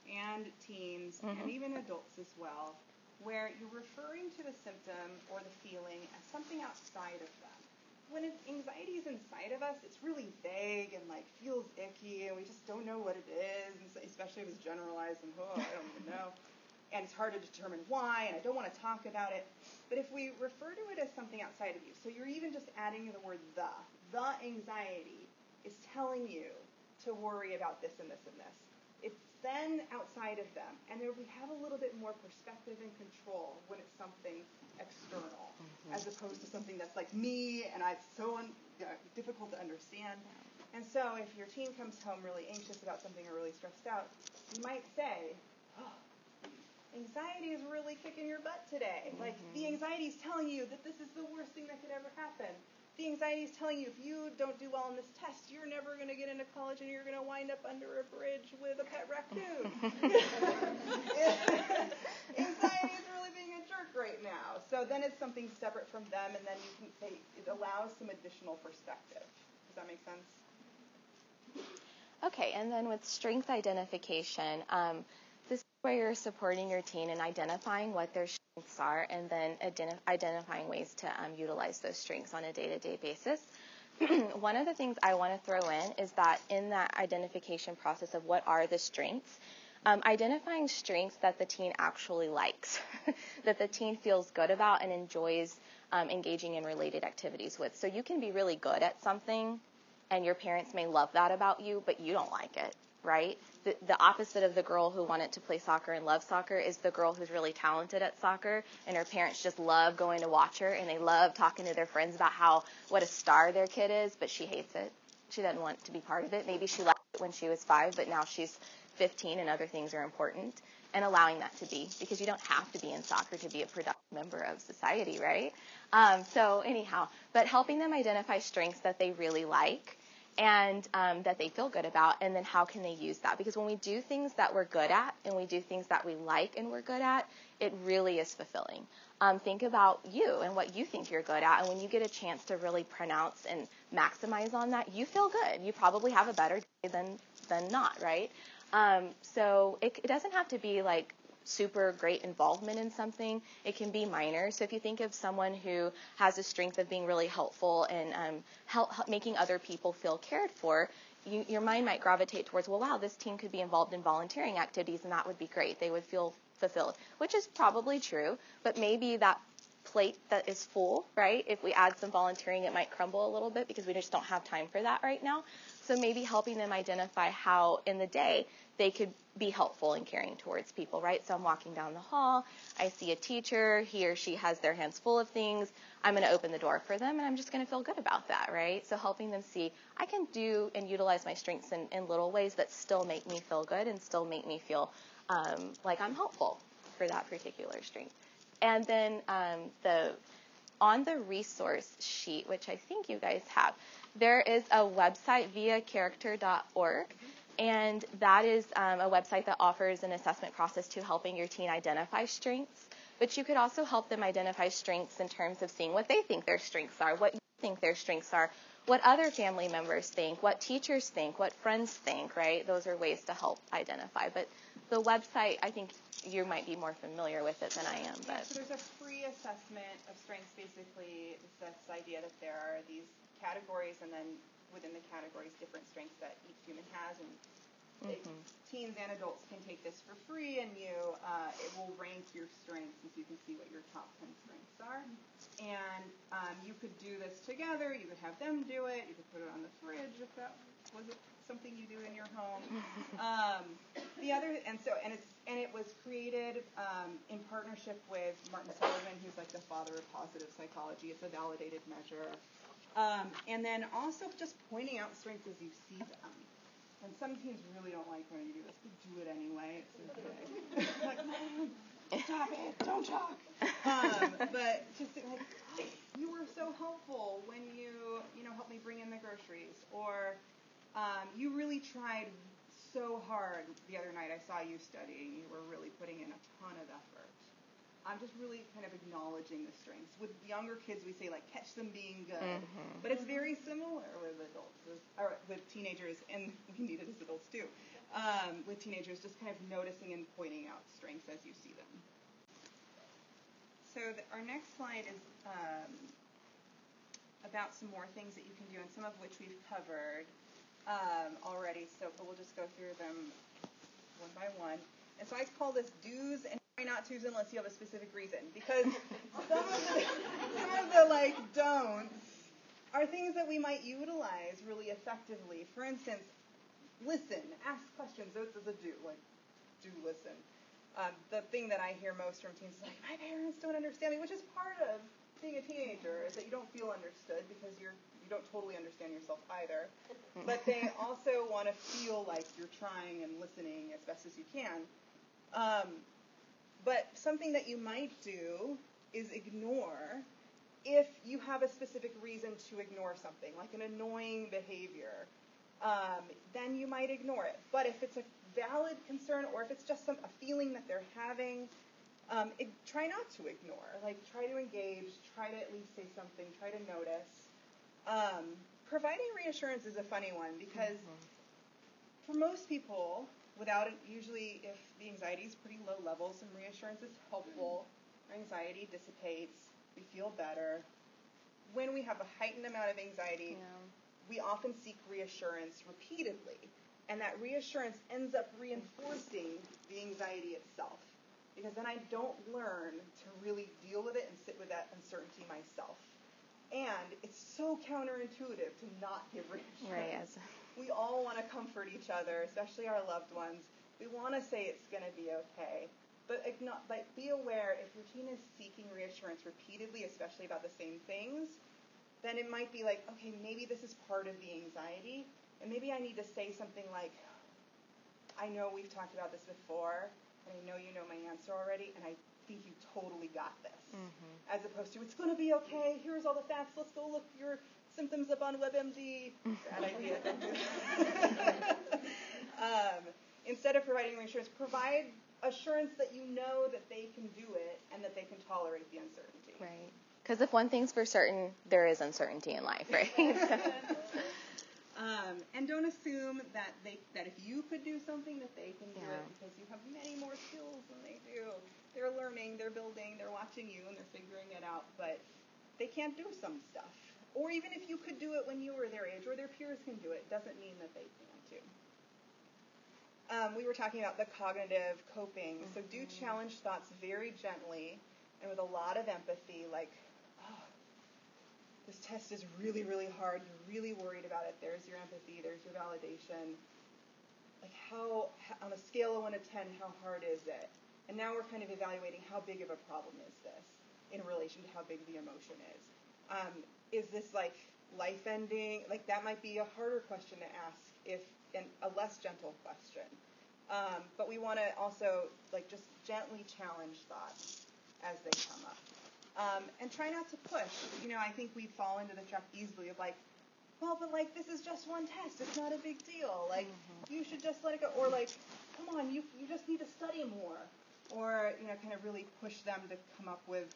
and teens mm-hmm. and even adults as well, where you're referring to the symptom or the feeling as something outside of them when anxiety is inside of us, it's really vague and like feels icky, and we just don't know what it is, especially if it's generalized and oh, I don't even know. And it's hard to determine why, and I don't want to talk about it. But if we refer to it as something outside of you, so you're even just adding the word the, the anxiety is telling you to worry about this and this and this. Then outside of them, and there we have a little bit more perspective and control when it's something external, mm-hmm. as opposed to something that's like me and I, it's so un, you know, difficult to understand. And so if your teen comes home really anxious about something or really stressed out, you might say, oh, anxiety is really kicking your butt today. Mm-hmm. Like the anxiety is telling you that this is the worst thing that could ever happen. The anxiety is telling you if you don't do well on this test, you're never going to get into college and you're going to wind up under a bridge with a pet raccoon. anxiety is really being a jerk right now. So then it's something separate from them, and then you can say it allows some additional perspective. Does that make sense? Okay, and then with strength identification, um, this is where you're supporting your teen and identifying what their strengths are and then identi- identifying ways to um, utilize those strengths on a day to day basis. One of the things I want to throw in is that in that identification process of what are the strengths, um, identifying strengths that the teen actually likes, that the teen feels good about and enjoys um, engaging in related activities with. So you can be really good at something, and your parents may love that about you, but you don't like it, right? The, the opposite of the girl who wanted to play soccer and love soccer is the girl who's really talented at soccer, and her parents just love going to watch her, and they love talking to their friends about how what a star their kid is, but she hates it. She doesn't want to be part of it. Maybe she liked it when she was five, but now she's 15 and other things are important and allowing that to be because you don't have to be in soccer to be a productive member of society, right? Um, so anyhow, but helping them identify strengths that they really like and um, that they feel good about, and then how can they use that? Because when we do things that we're good at and we do things that we like and we're good at, it really is fulfilling. Um, think about you and what you think you're good at, and when you get a chance to really pronounce and maximize on that, you feel good. You probably have a better day than than not, right? Um, so it, it doesn't have to be like super great involvement in something. It can be minor. So if you think of someone who has a strength of being really helpful and um, help, help making other people feel cared for, you, your mind might gravitate towards, well, wow, this team could be involved in volunteering activities, and that would be great. They would feel fulfilled, which is probably true. But maybe that plate that is full, right? If we add some volunteering, it might crumble a little bit because we just don't have time for that right now. So maybe helping them identify how in the day they could be helpful in caring towards people, right? So I'm walking down the hall, I see a teacher, he or she has their hands full of things. I'm going to open the door for them and I'm just going to feel good about that, right? So helping them see I can do and utilize my strengths in, in little ways that still make me feel good and still make me feel um, like I'm helpful for that particular strength. And then um, the on the resource sheet, which I think you guys have, there is a website viacharacter.org. And that is um, a website that offers an assessment process to helping your teen identify strengths. But you could also help them identify strengths in terms of seeing what they think their strengths are, what you think their strengths are, what other family members think, what teachers think, what friends think, right? Those are ways to help identify. But the website, I think you might be more familiar with it than I am. But yeah, so there's a free assessment of strengths. Basically, it's this idea that there are these categories, and then within the categories, different strengths that each human has, and mm-hmm. teens and adults can take this for free, and you uh, it will rank your strengths, and so you can see what your top ten strengths are. And and um, you could do this together. You could have them do it. You could put it on the fridge if that was it something you do in your home. Um, the other, and so, and it's, and it was created um, in partnership with Martin Seligman, who's like the father of positive psychology. It's a validated measure. Um, and then also just pointing out strengths as you see them. And some teams really don't like when you do this, but do it anyway. It's okay. like, stop it, don't talk. Um, but just like, oh, you were so helpful when you, you know, helped me bring in the groceries, or um, you really tried so hard the other night. I saw you studying. You were really putting in a ton of effort. I'm just really kind of acknowledging the strengths. With younger kids, we say like catch them being good, mm-hmm. but it's very similar with adults, or with teenagers, and we need it as adults too. Um, with teenagers, just kind of noticing and pointing out strengths as you see them. So the, our next slide is um, about some more things that you can do, and some of which we've covered um, already, so but we'll just go through them one by one. And so I call this do's and try not to's unless you have a specific reason, because some of the some of the like don'ts are things that we might utilize really effectively. For instance, listen, ask questions. Those are the do, like do listen. Um, the thing that I hear most from teens is like, my parents don't understand me, which is part of being a teenager, is that you don't feel understood because you're don't totally understand yourself either. But they also want to feel like you're trying and listening as best as you can. Um, but something that you might do is ignore if you have a specific reason to ignore something, like an annoying behavior. Um, then you might ignore it. But if it's a valid concern or if it's just some, a feeling that they're having, um, it, try not to ignore. Like, try to engage, try to at least say something, try to notice. Um, providing reassurance is a funny one because mm-hmm. for most people, without it, usually if the anxiety is pretty low level, some reassurance is helpful. Our anxiety dissipates. We feel better. When we have a heightened amount of anxiety, yeah. we often seek reassurance repeatedly. And that reassurance ends up reinforcing the anxiety itself. Because then I don't learn to really deal with it and sit with that uncertainty myself. And it's so counterintuitive to not give reassurance. Right. Yes. We all want to comfort each other, especially our loved ones. We want to say it's going to be okay. But, not, but be aware if your teen is seeking reassurance repeatedly, especially about the same things, then it might be like, okay, maybe this is part of the anxiety. And maybe I need to say something like, I know we've talked about this before, and I know you know my answer already, and I think you totally got this. Mm-hmm. As opposed to, it's going to be okay, here's all the facts, let's go look your symptoms up on WebMD. Bad idea. um, instead of providing reassurance, provide assurance that you know that they can do it and that they can tolerate the uncertainty. Right. Because if one thing's for certain, there is uncertainty in life, right? um, and don't assume that they that if you could do something that they can do yeah. it because you have many more skills than they do they're learning, they're building, they're watching you, and they're figuring it out, but they can't do some stuff. Or even if you could do it when you were their age, or their peers can do it, doesn't mean that they can too. Um, we were talking about the cognitive coping, mm-hmm. so do mm-hmm. challenge thoughts very gently and with a lot of empathy, like, oh, this test is really, really hard. You're really worried about it. There's your empathy. There's your validation. Like, how, on a scale of 1 to 10, how hard is it? And now we're kind of evaluating how big of a problem is this in relation to how big the emotion is. Um, is this like life ending? Like that might be a harder question to ask if in a less gentle question. Um, but we want to also like just gently challenge thoughts as they come up. Um, and try not to push. You know, I think we fall into the trap easily of like, well, but like this is just one test. It's not a big deal. Like mm-hmm. you should just let it go. Or like, come on, you you just need to study more or you know kind of really push them to come up with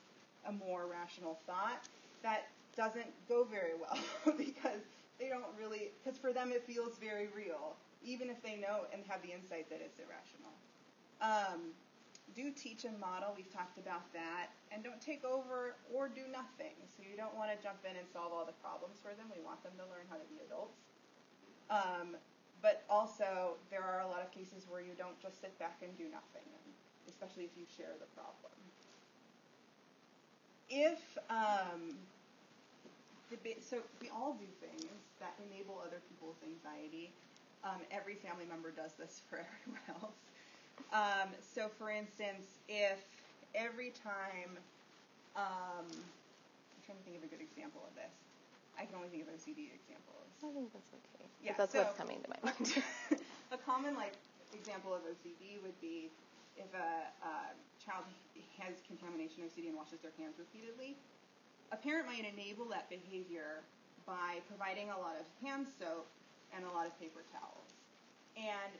a more rational thought that doesn't go very well because they don't really because for them it feels very real even if they know and have the insight that it's irrational. Um, do teach and model we've talked about that and don't take over or do nothing. So you don't want to jump in and solve all the problems for them we want them to learn how to be adults. Um, but also there are a lot of cases where you don't just sit back and do nothing especially if you share the problem. if um, the, so we all do things that enable other people's anxiety. Um, every family member does this for everyone else. Um, so, for instance, if every time, um, I'm trying to think of a good example of this. I can only think of OCD examples. I think that's okay. Yeah, that's so- what's coming to my mind. a common like example of OCD would be if a, uh child has contamination OCD and washes their hands repeatedly. A parent might enable that behavior by providing a lot of hand soap and a lot of paper towels. And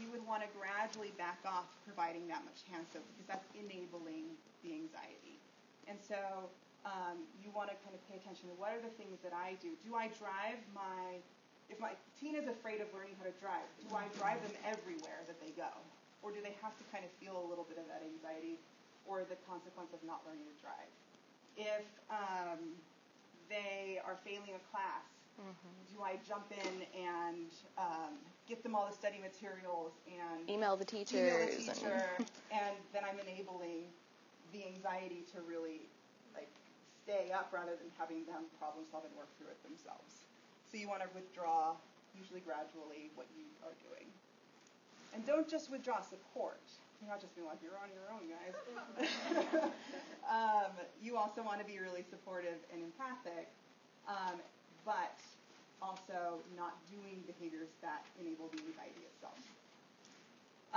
we would want to gradually back off providing that much hand soap because that's enabling the anxiety. And so um, you want to kind of pay attention to what are the things that I do. Do I drive my if my teen is afraid of learning how to drive, do I drive them everywhere that they go? Or do they have to kind of feel a little bit of that anxiety or the consequence of not learning to drive? If um, they are failing a class, do I jump in and um, get them all the study materials and Email the email teachers. the teacher, and then I'm enabling the anxiety to really like stay up rather than having them problem solve and work through it themselves. So you want to withdraw, usually gradually, what you are doing. And don't just withdraw support. You're not just being like, you're on your own, guys. um, you also want to be really supportive and empathic, um, but also not doing behaviors that enable the anxiety itself.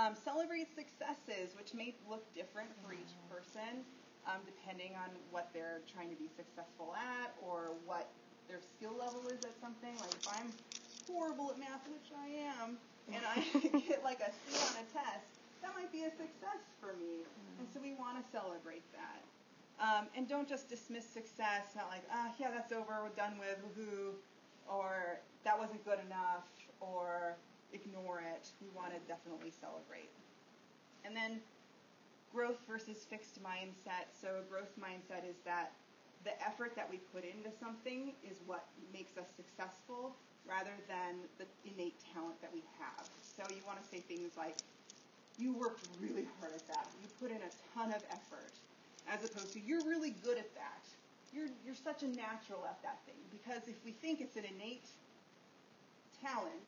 Um, celebrate successes, which may look different for each person, um, depending on what they're trying to be successful at or what their skill level is at something. Like if I'm horrible at math, which I am, and I get like a C on a test, that might be a success for me. And so we want to celebrate that. Um, and don't just dismiss success, not like, ah, yeah, that's over, we're done with, woohoo, or that wasn't good enough, or ignore it. We want to definitely celebrate. And then growth versus fixed mindset. So a growth mindset is that the effort that we put into something is what makes us successful rather than the innate talent that we have. So you want to say things like, you worked really hard at that. You put in a ton of effort. As opposed to, you're really good at that. You're, you're such a natural at that thing. Because if we think it's an innate talent,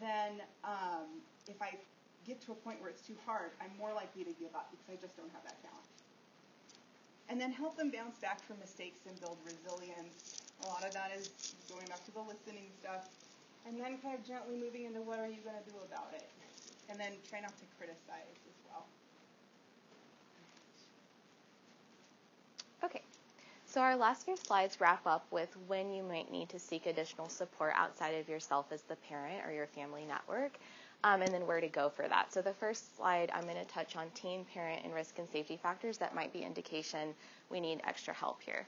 then um, if I get to a point where it's too hard, I'm more likely to give up because I just don't have that talent. And then help them bounce back from mistakes and build resilience. A lot of that is going back to the listening stuff. And then kind of gently moving into what are you going to do about it? And then try not to criticize as well. Okay. So our last few slides wrap up with when you might need to seek additional support outside of yourself as the parent or your family network, um, and then where to go for that. So the first slide, I'm going to touch on teen, parent, and risk and safety factors that might be indication we need extra help here.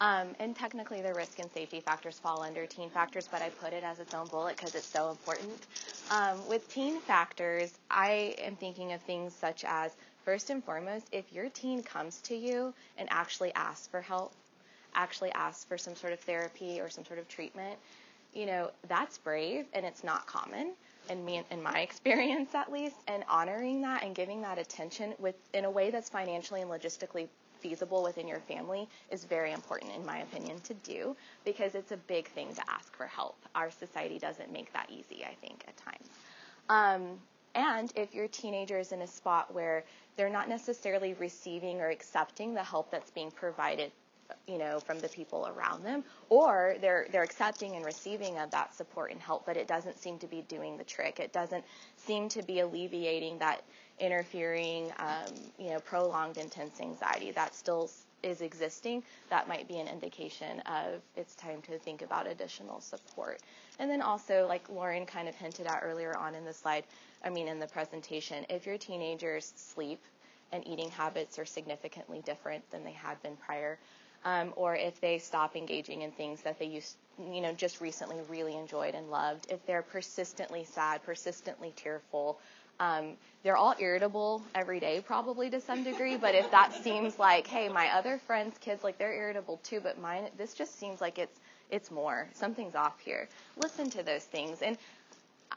Um, and technically, the risk and safety factors fall under teen factors, but I put it as its own bullet because it's so important. Um, with teen factors, I am thinking of things such as first and foremost, if your teen comes to you and actually asks for help, actually asks for some sort of therapy or some sort of treatment, you know, that's brave and it's not common in me in my experience at least and honoring that and giving that attention with in a way that's financially and logistically feasible within your family is very important in my opinion to do because it's a big thing to ask for help. Our society doesn't make that easy, I think, at times. Um, and if your teenager is in a spot where they're not necessarily receiving or accepting the help that's being provided you know from the people around them or they're they're accepting and receiving of that support and help but it doesn't seem to be doing the trick it doesn't seem to be alleviating that interfering um, you know prolonged intense anxiety that still is existing that might be an indication of it's time to think about additional support and then also like lauren kind of hinted at earlier on in the slide i mean in the presentation if your teenagers sleep and eating habits are significantly different than they had been prior um, or if they stop engaging in things that they used, you know, just recently really enjoyed and loved. If they're persistently sad, persistently tearful, um, they're all irritable every day, probably to some degree. But if that seems like, hey, my other friends' kids, like they're irritable too, but mine, this just seems like it's it's more. Something's off here. Listen to those things and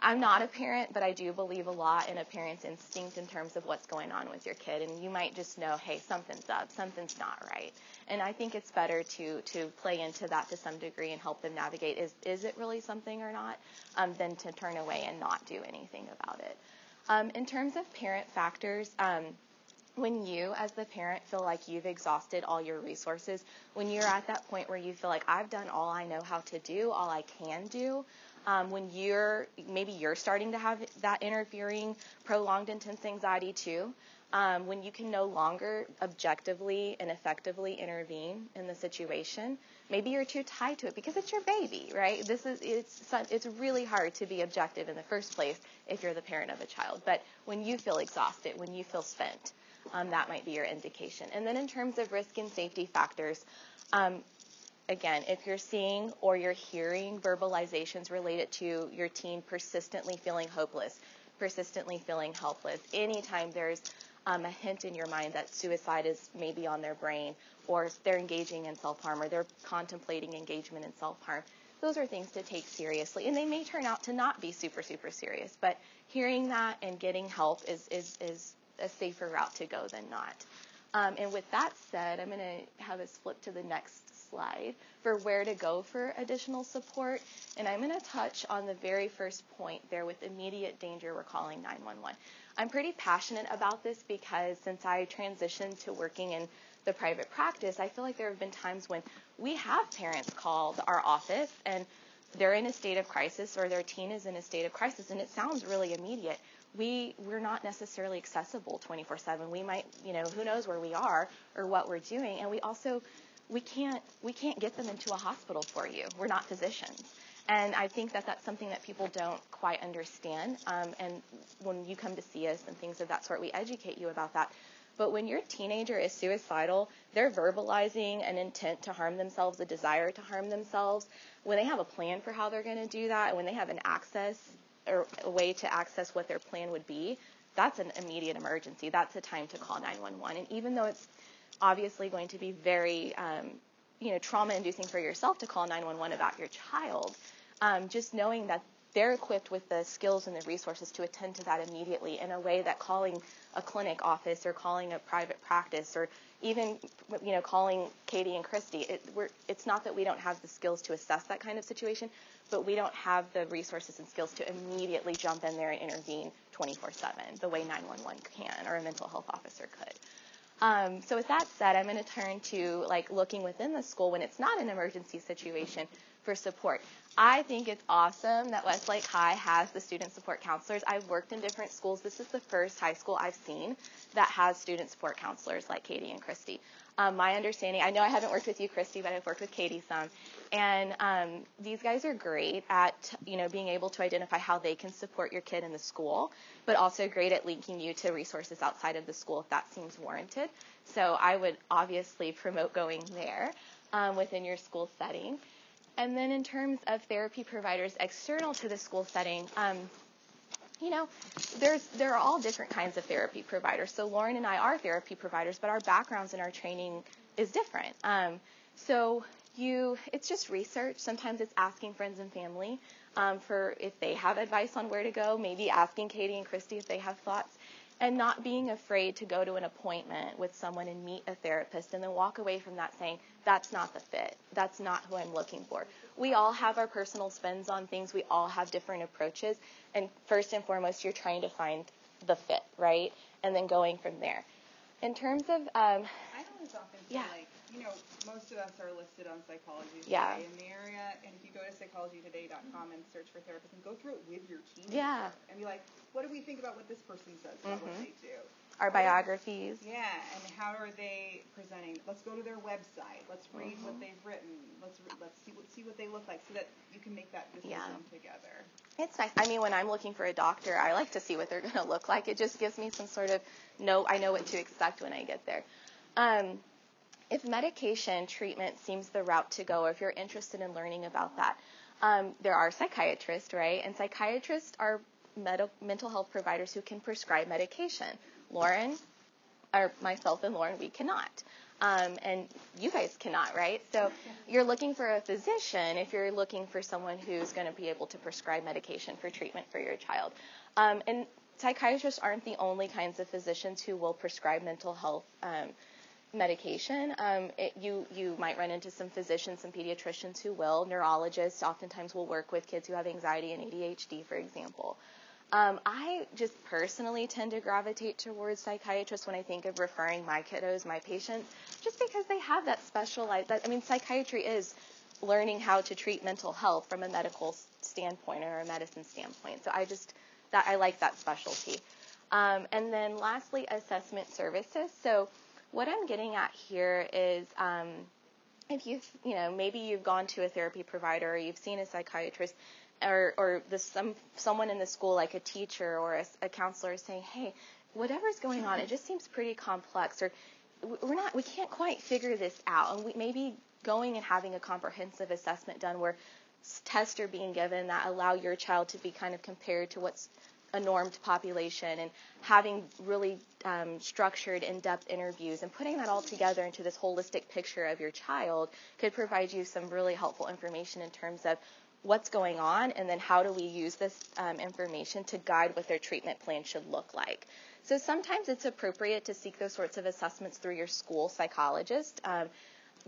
I'm not a parent, but I do believe a lot in a parent's instinct in terms of what's going on with your kid. And you might just know, hey, something's up, something's not right. And I think it's better to to play into that to some degree and help them navigate is is it really something or not, um, than to turn away and not do anything about it. Um, in terms of parent factors. Um, when you, as the parent, feel like you've exhausted all your resources, when you're at that point where you feel like I've done all I know how to do, all I can do, um, when you're maybe you're starting to have that interfering, prolonged, intense anxiety too. Um, when you can no longer objectively and effectively intervene in the situation, maybe you're too tied to it because it's your baby, right? This is it's it's really hard to be objective in the first place if you're the parent of a child. But when you feel exhausted, when you feel spent, um, that might be your indication. And then in terms of risk and safety factors, um, again, if you're seeing or you're hearing verbalizations related to your teen persistently feeling hopeless, persistently feeling helpless, anytime there's um, a hint in your mind that suicide is maybe on their brain or they're engaging in self harm or they're contemplating engagement in self harm, those are things to take seriously. And they may turn out to not be super, super serious, but hearing that and getting help is, is, is a safer route to go than not. Um, and with that said, I'm going to have us flip to the next slide for where to go for additional support. And I'm going to touch on the very first point there with immediate danger, we're calling 911. I'm pretty passionate about this because since I transitioned to working in the private practice, I feel like there have been times when we have parents call our office and they're in a state of crisis or their teen is in a state of crisis and it sounds really immediate we we're not necessarily accessible 24/7 we might you know who knows where we are or what we're doing and we also we can't we can't get them into a hospital for you. We're not physicians. And I think that that's something that people don't quite understand. Um, and when you come to see us and things of that sort, we educate you about that. But when your teenager is suicidal, they're verbalizing an intent to harm themselves, a desire to harm themselves. When they have a plan for how they're going to do that, and when they have an access or a way to access what their plan would be, that's an immediate emergency. That's a time to call 911. And even though it's obviously going to be very, um, you know, trauma-inducing for yourself to call 911 about your child. Um, just knowing that they're equipped with the skills and the resources to attend to that immediately in a way that calling a clinic office or calling a private practice or even you know calling Katie and Christy it, it's not that we don't have the skills to assess that kind of situation but we don't have the resources and skills to immediately jump in there and intervene 24/7 the way 911 can or a mental health officer could um, so with that said, I'm going to turn to like looking within the school when it's not an emergency situation for support. I think it's awesome that Westlake High has the student support counselors. I've worked in different schools. This is the first high school I've seen that has student support counselors like Katie and Christy. Um, my understanding, I know I haven't worked with you, Christy, but I've worked with Katie some, and um, these guys are great at you know being able to identify how they can support your kid in the school, but also great at linking you to resources outside of the school if that seems warranted. So I would obviously promote going there um, within your school setting. And then in terms of therapy providers external to the school setting, um, you know, there's there are all different kinds of therapy providers. So Lauren and I are therapy providers, but our backgrounds and our training is different. Um, so you, it's just research. Sometimes it's asking friends and family um, for if they have advice on where to go. Maybe asking Katie and Christy if they have thoughts and not being afraid to go to an appointment with someone and meet a therapist and then walk away from that saying, that's not the fit. That's not who I'm looking for. We all have our personal spins on things. We all have different approaches. And first and foremost, you're trying to find the fit, right? And then going from there. In terms of, um, I always often feel yeah. like, you know, most of us are listed on Psychology Today yeah. in the area, and if you go to psychologytoday.com and search for therapists and go through it with your team, yeah, and be like, what do we think about what this person says about mm-hmm. what they do? Our biographies. Yeah, and how are they presenting? Let's go to their website. Let's read mm-hmm. what they've written. Let's re- let's see what see what they look like, so that you can make that decision yeah. together. It's nice. I mean, when I'm looking for a doctor, I like to see what they're going to look like. It just gives me some sort of no. I know what to expect when I get there. Um, if medication treatment seems the route to go, or if you're interested in learning about that, um, there are psychiatrists, right? And psychiatrists are med- mental health providers who can prescribe medication. Lauren, or myself and Lauren, we cannot. Um, and you guys cannot, right? So you're looking for a physician if you're looking for someone who's going to be able to prescribe medication for treatment for your child. Um, and psychiatrists aren't the only kinds of physicians who will prescribe mental health um, medication. Um, it, you you might run into some physicians, some pediatricians who will. Neurologists oftentimes will work with kids who have anxiety and ADHD, for example. Um, I just personally tend to gravitate towards psychiatrists when I think of referring my kiddos, my patients, just because they have that specialized. That, I mean, psychiatry is learning how to treat mental health from a medical standpoint or a medicine standpoint. So I just that I like that specialty. Um, and then lastly, assessment services. So what I'm getting at here is um, if you you know maybe you've gone to a therapy provider or you've seen a psychiatrist or or the, some someone in the school like a teacher or a, a counselor is saying hey whatever's going on it just seems pretty complex or we're not we can't quite figure this out and we maybe going and having a comprehensive assessment done where tests are being given that allow your child to be kind of compared to what's a normed population and having really um, structured, in-depth interviews and putting that all together into this holistic picture of your child could provide you some really helpful information in terms of what's going on and then how do we use this um, information to guide what their treatment plan should look like. So sometimes it's appropriate to seek those sorts of assessments through your school psychologist. Um,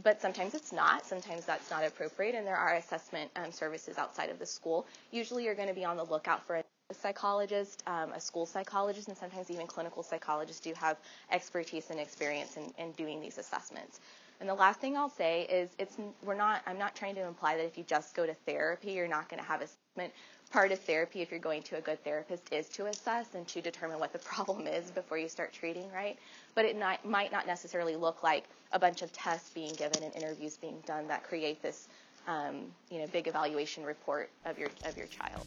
but sometimes it's not. Sometimes that's not appropriate, and there are assessment um, services outside of the school. Usually, you're going to be on the lookout for psychologist, um, a school psychologist, and sometimes even clinical psychologists do have expertise and experience in, in doing these assessments. And the last thing I'll say is it's we're not I'm not trying to imply that if you just go to therapy you're not going to have assessment. Part of therapy if you're going to a good therapist is to assess and to determine what the problem is before you start treating, right? But it not, might not necessarily look like a bunch of tests being given and interviews being done that create this um, you know big evaluation report of your of your child.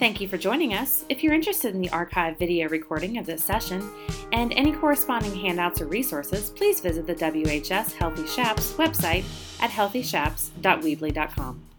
Thank you for joining us. If you're interested in the archive video recording of this session and any corresponding handouts or resources, please visit the WHS Healthy Shaps website at healthyshaps.weebly.com.